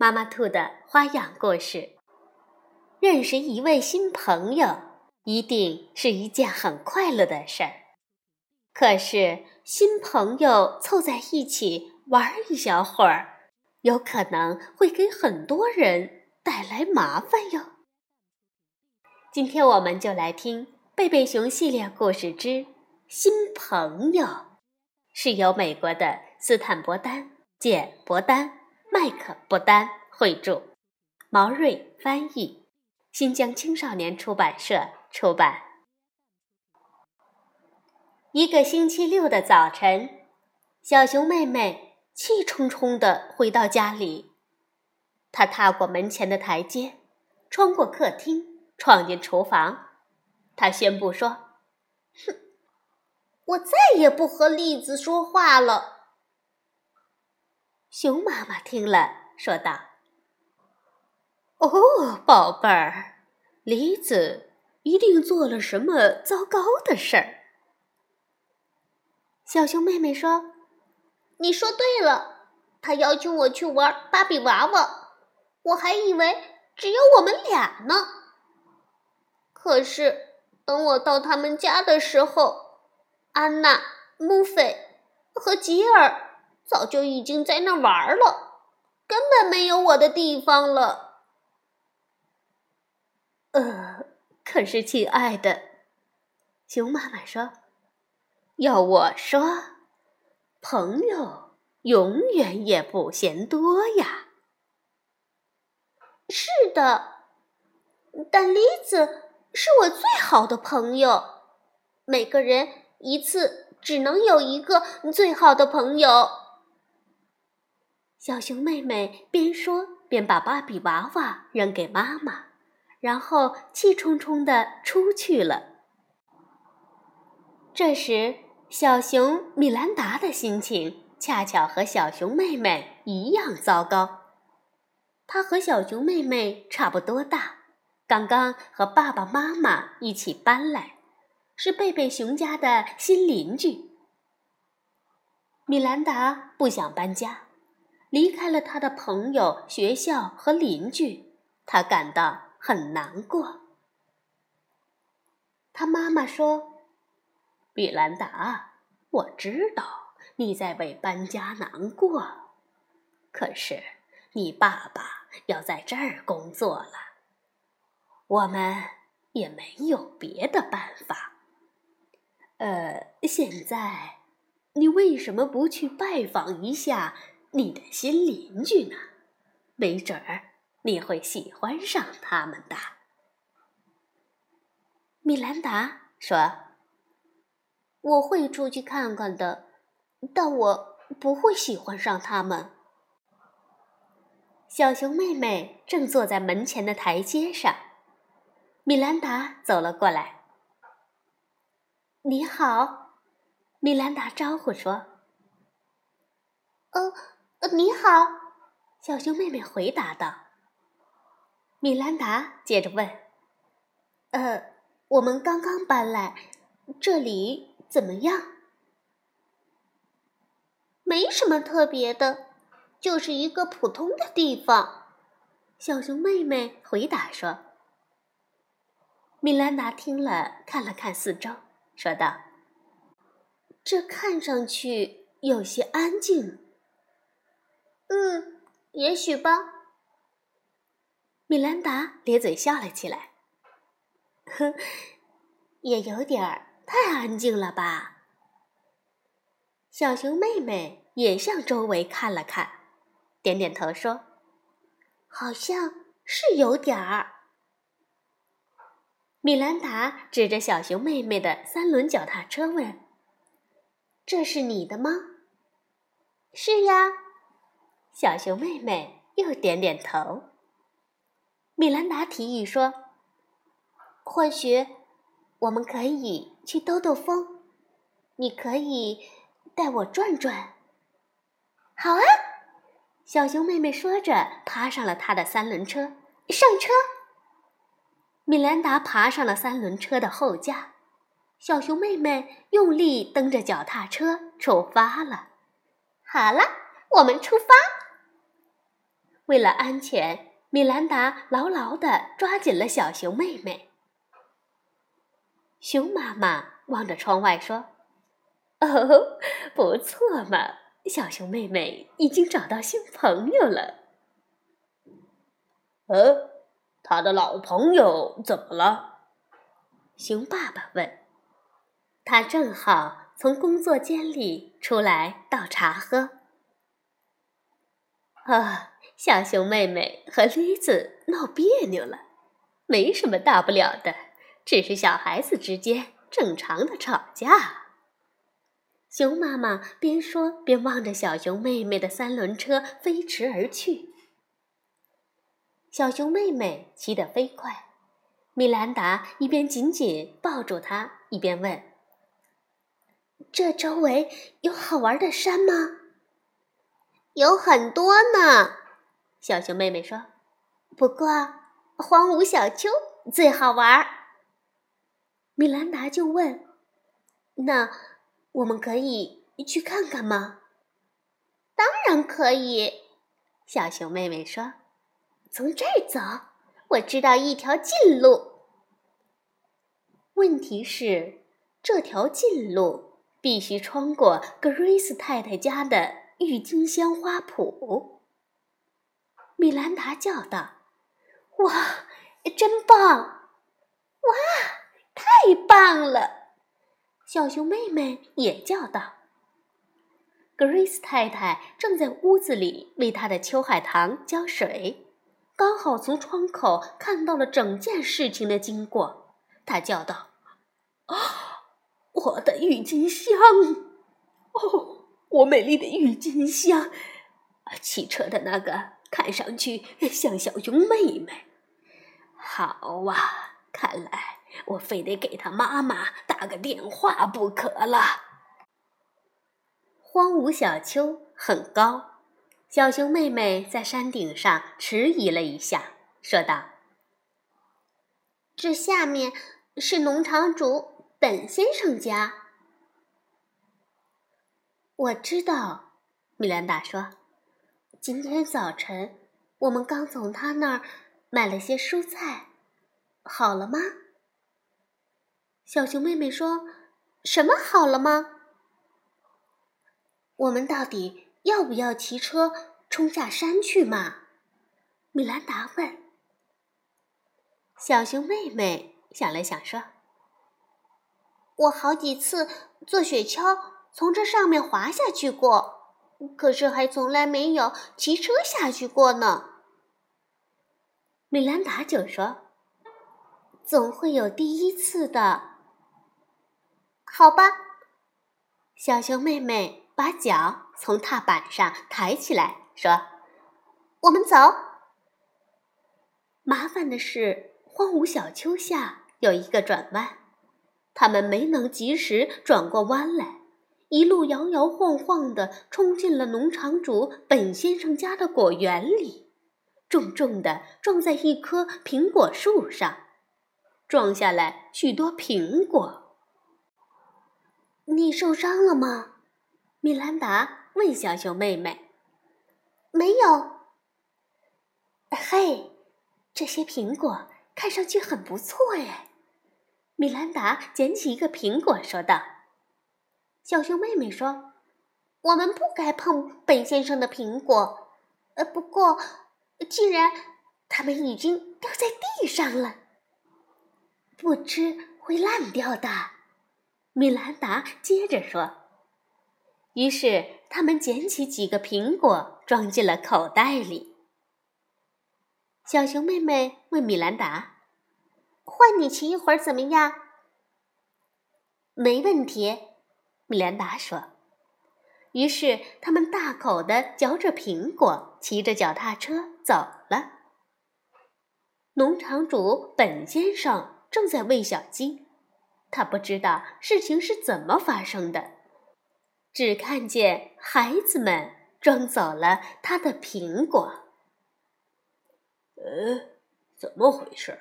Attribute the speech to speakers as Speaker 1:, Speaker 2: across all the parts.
Speaker 1: 妈妈兔的花样故事。认识一位新朋友，一定是一件很快乐的事儿。可是，新朋友凑在一起玩一小会儿，有可能会给很多人带来麻烦哟。今天我们就来听《贝贝熊系列故事之新朋友》，是由美国的斯坦伯丹、简伯丹。麦克不丹绘著，毛瑞翻译，新疆青少年出版社出版。一个星期六的早晨，小熊妹妹气冲冲地回到家里。她踏过门前的台阶，穿过客厅，闯进厨房。她宣布说：“
Speaker 2: 哼，我再也不和栗子说话了。”
Speaker 1: 熊妈妈听了，说道：“哦，宝贝儿，梨子一定做了什么糟糕的事儿。”
Speaker 2: 小熊妹妹说：“你说对了，他邀请我去玩芭比娃娃，我还以为只有我们俩呢。可是等我到他们家的时候，安娜、穆菲和吉尔。”早就已经在那玩了，根本没有我的地方了。
Speaker 1: 呃，可是，亲爱的，熊妈妈说：“要我说，朋友永远也不嫌多呀。”
Speaker 2: 是的，但栗子是我最好的朋友。每个人一次只能有一个最好的朋友。
Speaker 1: 小熊妹妹边说边把芭比娃娃扔给妈妈，然后气冲冲地出去了。这时，小熊米兰达的心情恰巧和小熊妹妹一样糟糕。她和小熊妹妹差不多大，刚刚和爸爸妈妈一起搬来，是贝贝熊家的新邻居。米兰达不想搬家。离开了他的朋友、学校和邻居，他感到很难过。他妈妈说：“比兰达，我知道你在为搬家难过，可是你爸爸要在这儿工作了，我们也没有别的办法。呃，现在你为什么不去拜访一下？”你的新邻居呢？没准儿你会喜欢上他们的。
Speaker 2: 米兰达说：“我会出去看看的，但我不会喜欢上他们。”
Speaker 1: 小熊妹妹正坐在门前的台阶上，米兰达走了过来。“你好。”米兰达招呼说。
Speaker 2: “呃。”呃，你好，
Speaker 1: 小熊妹妹回答道。米兰达接着问：“呃，我们刚刚搬来，这里怎么样？”“
Speaker 2: 没什么特别的，就是一个普通的地方。”
Speaker 1: 小熊妹妹回答说。米兰达听了，看了看四周，说道：“这看上去有些安静。”
Speaker 2: 嗯，也许吧。
Speaker 1: 米兰达咧嘴笑了起来。哼，也有点儿太安静了吧？小熊妹妹也向周围看了看，点点头说：“好像是有点儿。”米兰达指着小熊妹妹的三轮脚踏车问：“这是你的吗？”“
Speaker 2: 是呀。”
Speaker 1: 小熊妹妹又点点头。米兰达提议说：“
Speaker 2: 或许我们可以去兜兜风，你可以带我转转。”
Speaker 1: 好啊！小熊妹妹说着，爬上了他的三轮车。上车！米兰达爬上了三轮车的后架，小熊妹妹用力蹬着脚踏车出发了。
Speaker 2: 好了，我们出发。
Speaker 1: 为了安全，米兰达牢牢地抓紧了小熊妹妹。熊妈妈望着窗外说：“哦，不错嘛，小熊妹妹已经找到新朋友了。”
Speaker 3: 呃，他的老朋友怎么了？
Speaker 1: 熊爸爸问。他正好从工作间里出来倒茶喝。啊，小熊妹妹和驴子闹别扭了，没什么大不了的，只是小孩子之间正常的吵架。熊妈妈边说边望着小熊妹妹的三轮车飞驰而去。小熊妹妹骑得飞快，米兰达一边紧紧抱住她，一边问：“这周围有好玩的山吗？”“
Speaker 2: 有很多呢。”
Speaker 1: 小熊妹妹说，“
Speaker 2: 不过荒芜小丘最好玩。”
Speaker 1: 米兰达就问：“那我们可以去看看吗？”“
Speaker 2: 当然可以。”
Speaker 1: 小熊妹妹说。
Speaker 2: 从这儿走，我知道一条近路。
Speaker 1: 问题是，这条近路必须穿过格瑞斯太太家的郁金香花圃。米兰达叫道：“
Speaker 2: 哇，真棒！哇，太棒了！”
Speaker 1: 小熊妹妹也叫道。格瑞斯太太正在屋子里为她的秋海棠浇水。刚好从窗口看到了整件事情的经过，她叫道：“啊，我的郁金香！哦，我美丽的郁金香！汽车的那个看上去 像小熊妹妹。好啊，看来我非得给他妈妈打个电话不可了。”荒芜小丘很高。小熊妹妹在山顶上迟疑了一下，说道：“
Speaker 2: 这下面是农场主本先生家。”
Speaker 1: 我知道，米兰达说：“今天早晨我们刚从他那儿买了些蔬菜，好了吗？”小熊妹妹说：“
Speaker 2: 什么好了吗？
Speaker 1: 我们到底？”要不要骑车冲下山去嘛？米兰达问。小熊妹妹想了想说：“
Speaker 2: 我好几次坐雪橇从这上面滑下去过，可是还从来没有骑车下去过呢。”
Speaker 1: 米兰达就说：“总会有第一次的。”
Speaker 2: 好吧，
Speaker 1: 小熊妹妹。把脚从踏板上抬起来，说：“
Speaker 2: 我们走。”
Speaker 1: 麻烦的是，荒芜小丘下有一个转弯，他们没能及时转过弯来，一路摇摇晃晃地冲进了农场主本先生家的果园里，重重地撞在一棵苹果树上，撞下来许多苹果。你受伤了吗？米兰达问小熊妹妹：“
Speaker 2: 没有。”“
Speaker 1: 嘿，这些苹果看上去很不错哎。”米兰达捡起一个苹果说道。
Speaker 2: 小熊妹妹说：“我们不该碰本先生的苹果。呃，不过，既然它们已经掉在地上了，
Speaker 1: 不吃会烂掉的。”米兰达接着说。于是，他们捡起几个苹果，装进了口袋里。小熊妹妹问米兰达：“
Speaker 2: 换你骑一会儿怎么样？”“
Speaker 1: 没问题。”米兰达说。于是他们大口的嚼着苹果，骑着脚踏车走了。农场主本先生正在喂小鸡，他不知道事情是怎么发生的，只看见孩子们装走了他的苹果。
Speaker 3: 呃，怎么回事？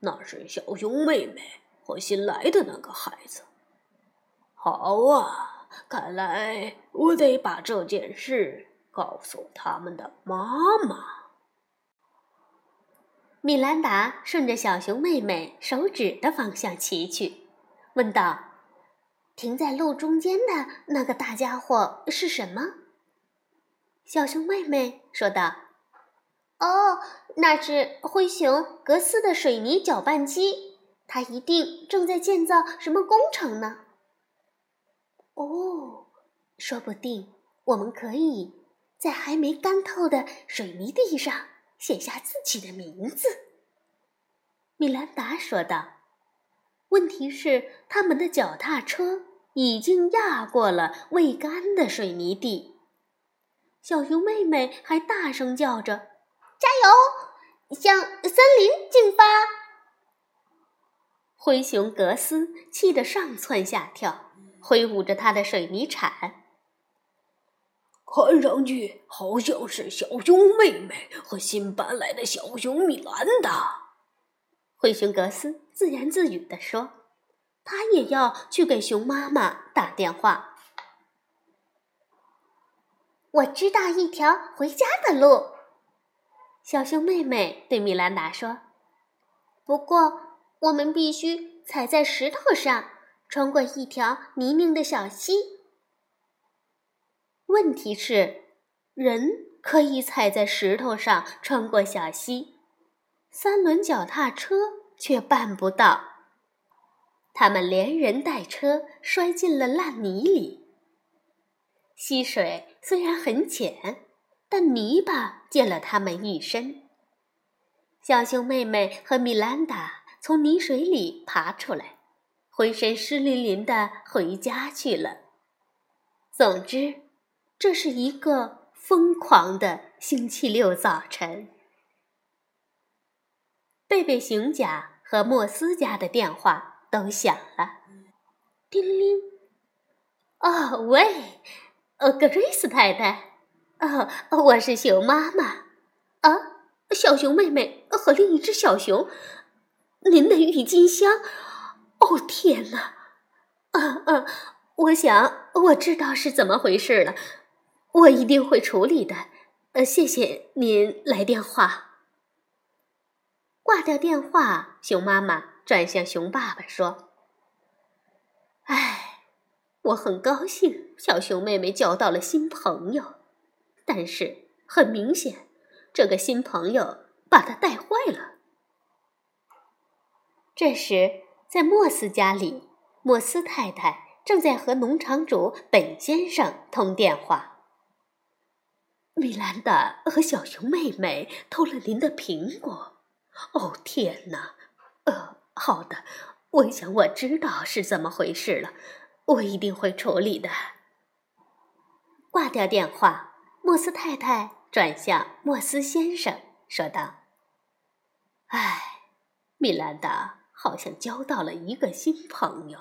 Speaker 3: 那是小熊妹妹和新来的那个孩子。好啊，看来我得把这件事告诉他们的妈妈。
Speaker 1: 米兰达顺着小熊妹妹手指的方向骑去，问道：“停在路中间的那个大家伙是什么？”小熊妹妹说道。
Speaker 2: 哦，那是灰熊格斯的水泥搅拌机，它一定正在建造什么工程呢。
Speaker 1: 哦，说不定我们可以在还没干透的水泥地上写下自己的名字。”米兰达说道。“问题是，他们的脚踏车已经压过了未干的水泥地。”小熊妹妹还大声叫着。
Speaker 2: 加油，向森林进发！
Speaker 1: 灰熊格斯气得上蹿下跳，挥舞着他的水泥铲。
Speaker 3: 看上去好像是小熊妹妹和新搬来的小熊米兰达。
Speaker 1: 灰熊格斯自言自语地说：“他也要去给熊妈妈打电话。”
Speaker 2: 我知道一条回家的路。
Speaker 1: 小熊妹妹对米兰达说：“
Speaker 2: 不过，我们必须踩在石头上，穿过一条泥泞的小溪。
Speaker 1: 问题是，人可以踩在石头上穿过小溪，三轮脚踏车却办不到。他们连人带车摔进了烂泥里。溪水虽然很浅。”但泥巴溅了他们一身。小熊妹妹和米兰达从泥水里爬出来，浑身湿淋淋的回家去了。总之，这是一个疯狂的星期六早晨。贝贝熊家和莫斯家的电话都响了，叮铃。哦，喂，呃，格瑞斯太太。哦，我是熊妈妈。啊，小熊妹妹和另一只小熊，您的郁金香。哦，天哪！啊啊，我想我知道是怎么回事了，我一定会处理的。呃，谢谢您来电话。挂掉电话，熊妈妈转向熊爸爸说：“哎，我很高兴，小熊妹妹交到了新朋友。”但是很明显，这个新朋友把他带坏了。这时，在莫斯家里，莫斯太太正在和农场主本先生通电话。米兰达和小熊妹妹偷了您的苹果。哦，天哪！呃，好的，我想我知道是怎么回事了，我一定会处理的。挂掉电话。莫斯太太转向莫斯先生，说道：“唉，米兰达好像交到了一个新朋友，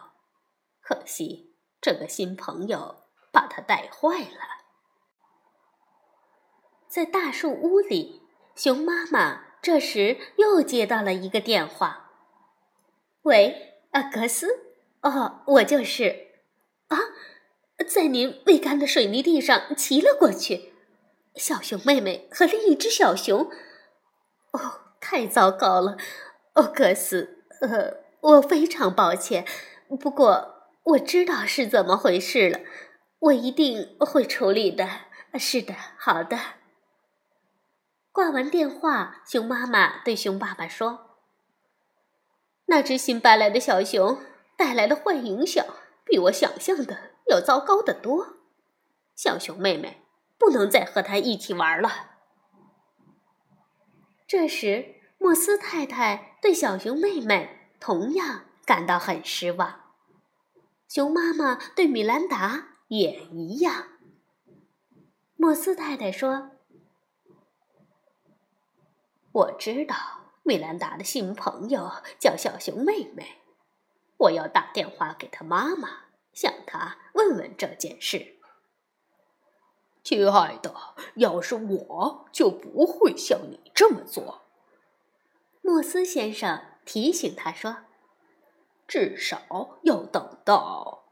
Speaker 1: 可惜这个新朋友把他带坏了。”在大树屋里，熊妈妈这时又接到了一个电话：“喂，阿，格斯，哦，我就是，啊，在您未干的水泥地上骑了过去。”小熊妹妹和另一只小熊，哦，太糟糕了！哦，格斯，呃，我非常抱歉，不过我知道是怎么回事了，我一定会处理的。是的，好的。挂完电话，熊妈妈对熊爸爸说：“那只新搬来的小熊带来的坏影响，比我想象的要糟糕得多。小熊妹妹。”不能再和他一起玩了。这时，莫斯太太对小熊妹妹同样感到很失望。熊妈妈对米兰达也一样。莫斯太太说：“
Speaker 3: 我知道米兰达的新朋友叫小熊妹妹，我要打电话给她妈妈，向她问问这件事。”亲爱的，要是我就不会像你这么做。”
Speaker 1: 莫斯先生提醒他说，“
Speaker 3: 至少要等到。”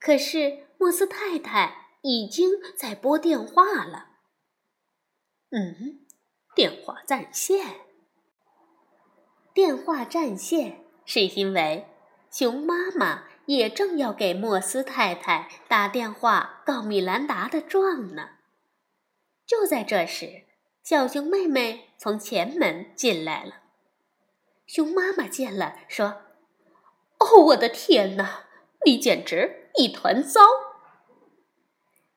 Speaker 1: 可是莫斯太太。已经在拨电话了。
Speaker 3: 嗯，电话占线。
Speaker 1: 电话占线是因为熊妈妈也正要给莫斯太太打电话告米兰达的状呢。就在这时，小熊妹妹从前门进来了。熊妈妈见了，说：“
Speaker 3: 哦，我的天哪，你简直一团糟！”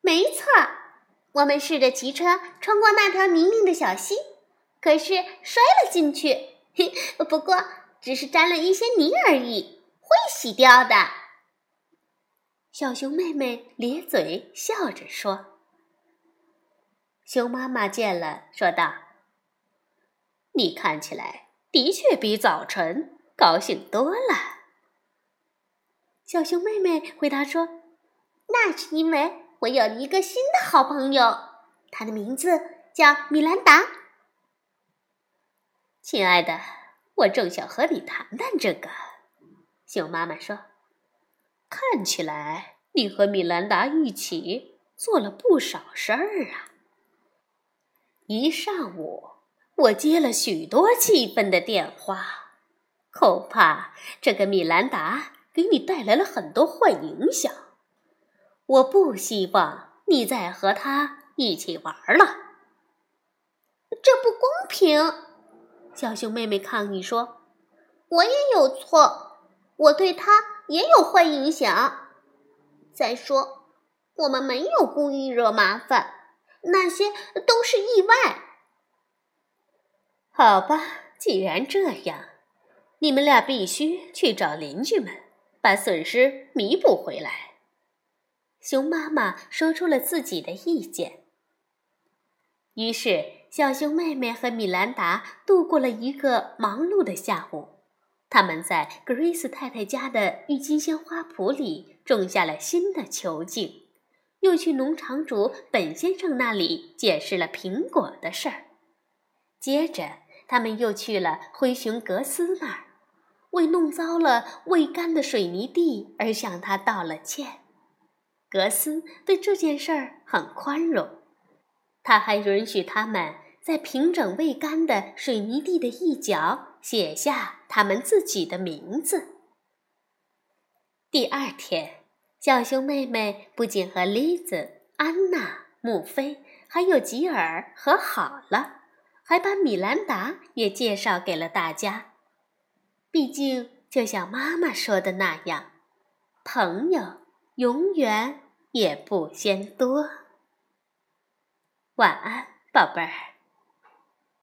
Speaker 2: 没错，我们试着骑车穿过那条泥泞的小溪，可是摔了进去。嘿，不过只是沾了一些泥而已，会洗掉的。
Speaker 1: 小熊妹妹咧嘴笑着说。熊妈妈见了，说道：“
Speaker 3: 你看起来的确比早晨高兴多了。”
Speaker 1: 小熊妹妹回答说：“
Speaker 2: 那是因为……”我有了一个新的好朋友，他的名字叫米兰达。
Speaker 3: 亲爱的，我正想和你谈谈这个。熊妈妈说：“看起来你和米兰达一起做了不少事儿啊。一上午，我接了许多气愤的电话，恐怕这个米兰达给你带来了很多坏影响。”我不希望你再和他一起玩了，
Speaker 2: 这不公平！
Speaker 1: 小熊妹妹抗议说：“
Speaker 2: 我也有错，我对他也有坏影响。再说，我们没有故意惹麻烦，那些都是意外。”
Speaker 3: 好吧，既然这样，你们俩必须去找邻居们，把损失弥补回来。
Speaker 1: 熊妈妈说出了自己的意见。于是，小熊妹妹和米兰达度过了一个忙碌的下午。他们在格瑞斯太太家的郁金香花圃里种下了新的球茎，又去农场主本先生那里解释了苹果的事儿。接着，他们又去了灰熊格斯那儿，为弄糟了未干的水泥地而向他道了歉。格斯对这件事儿很宽容，他还允许他们在平整未干的水泥地的一角写下他们自己的名字。第二天，小熊妹妹不仅和丽子、安娜、穆菲还有吉尔和好了，还把米兰达也介绍给了大家。毕竟，就像妈妈说的那样，朋友永远。也不嫌多。晚安，宝贝儿。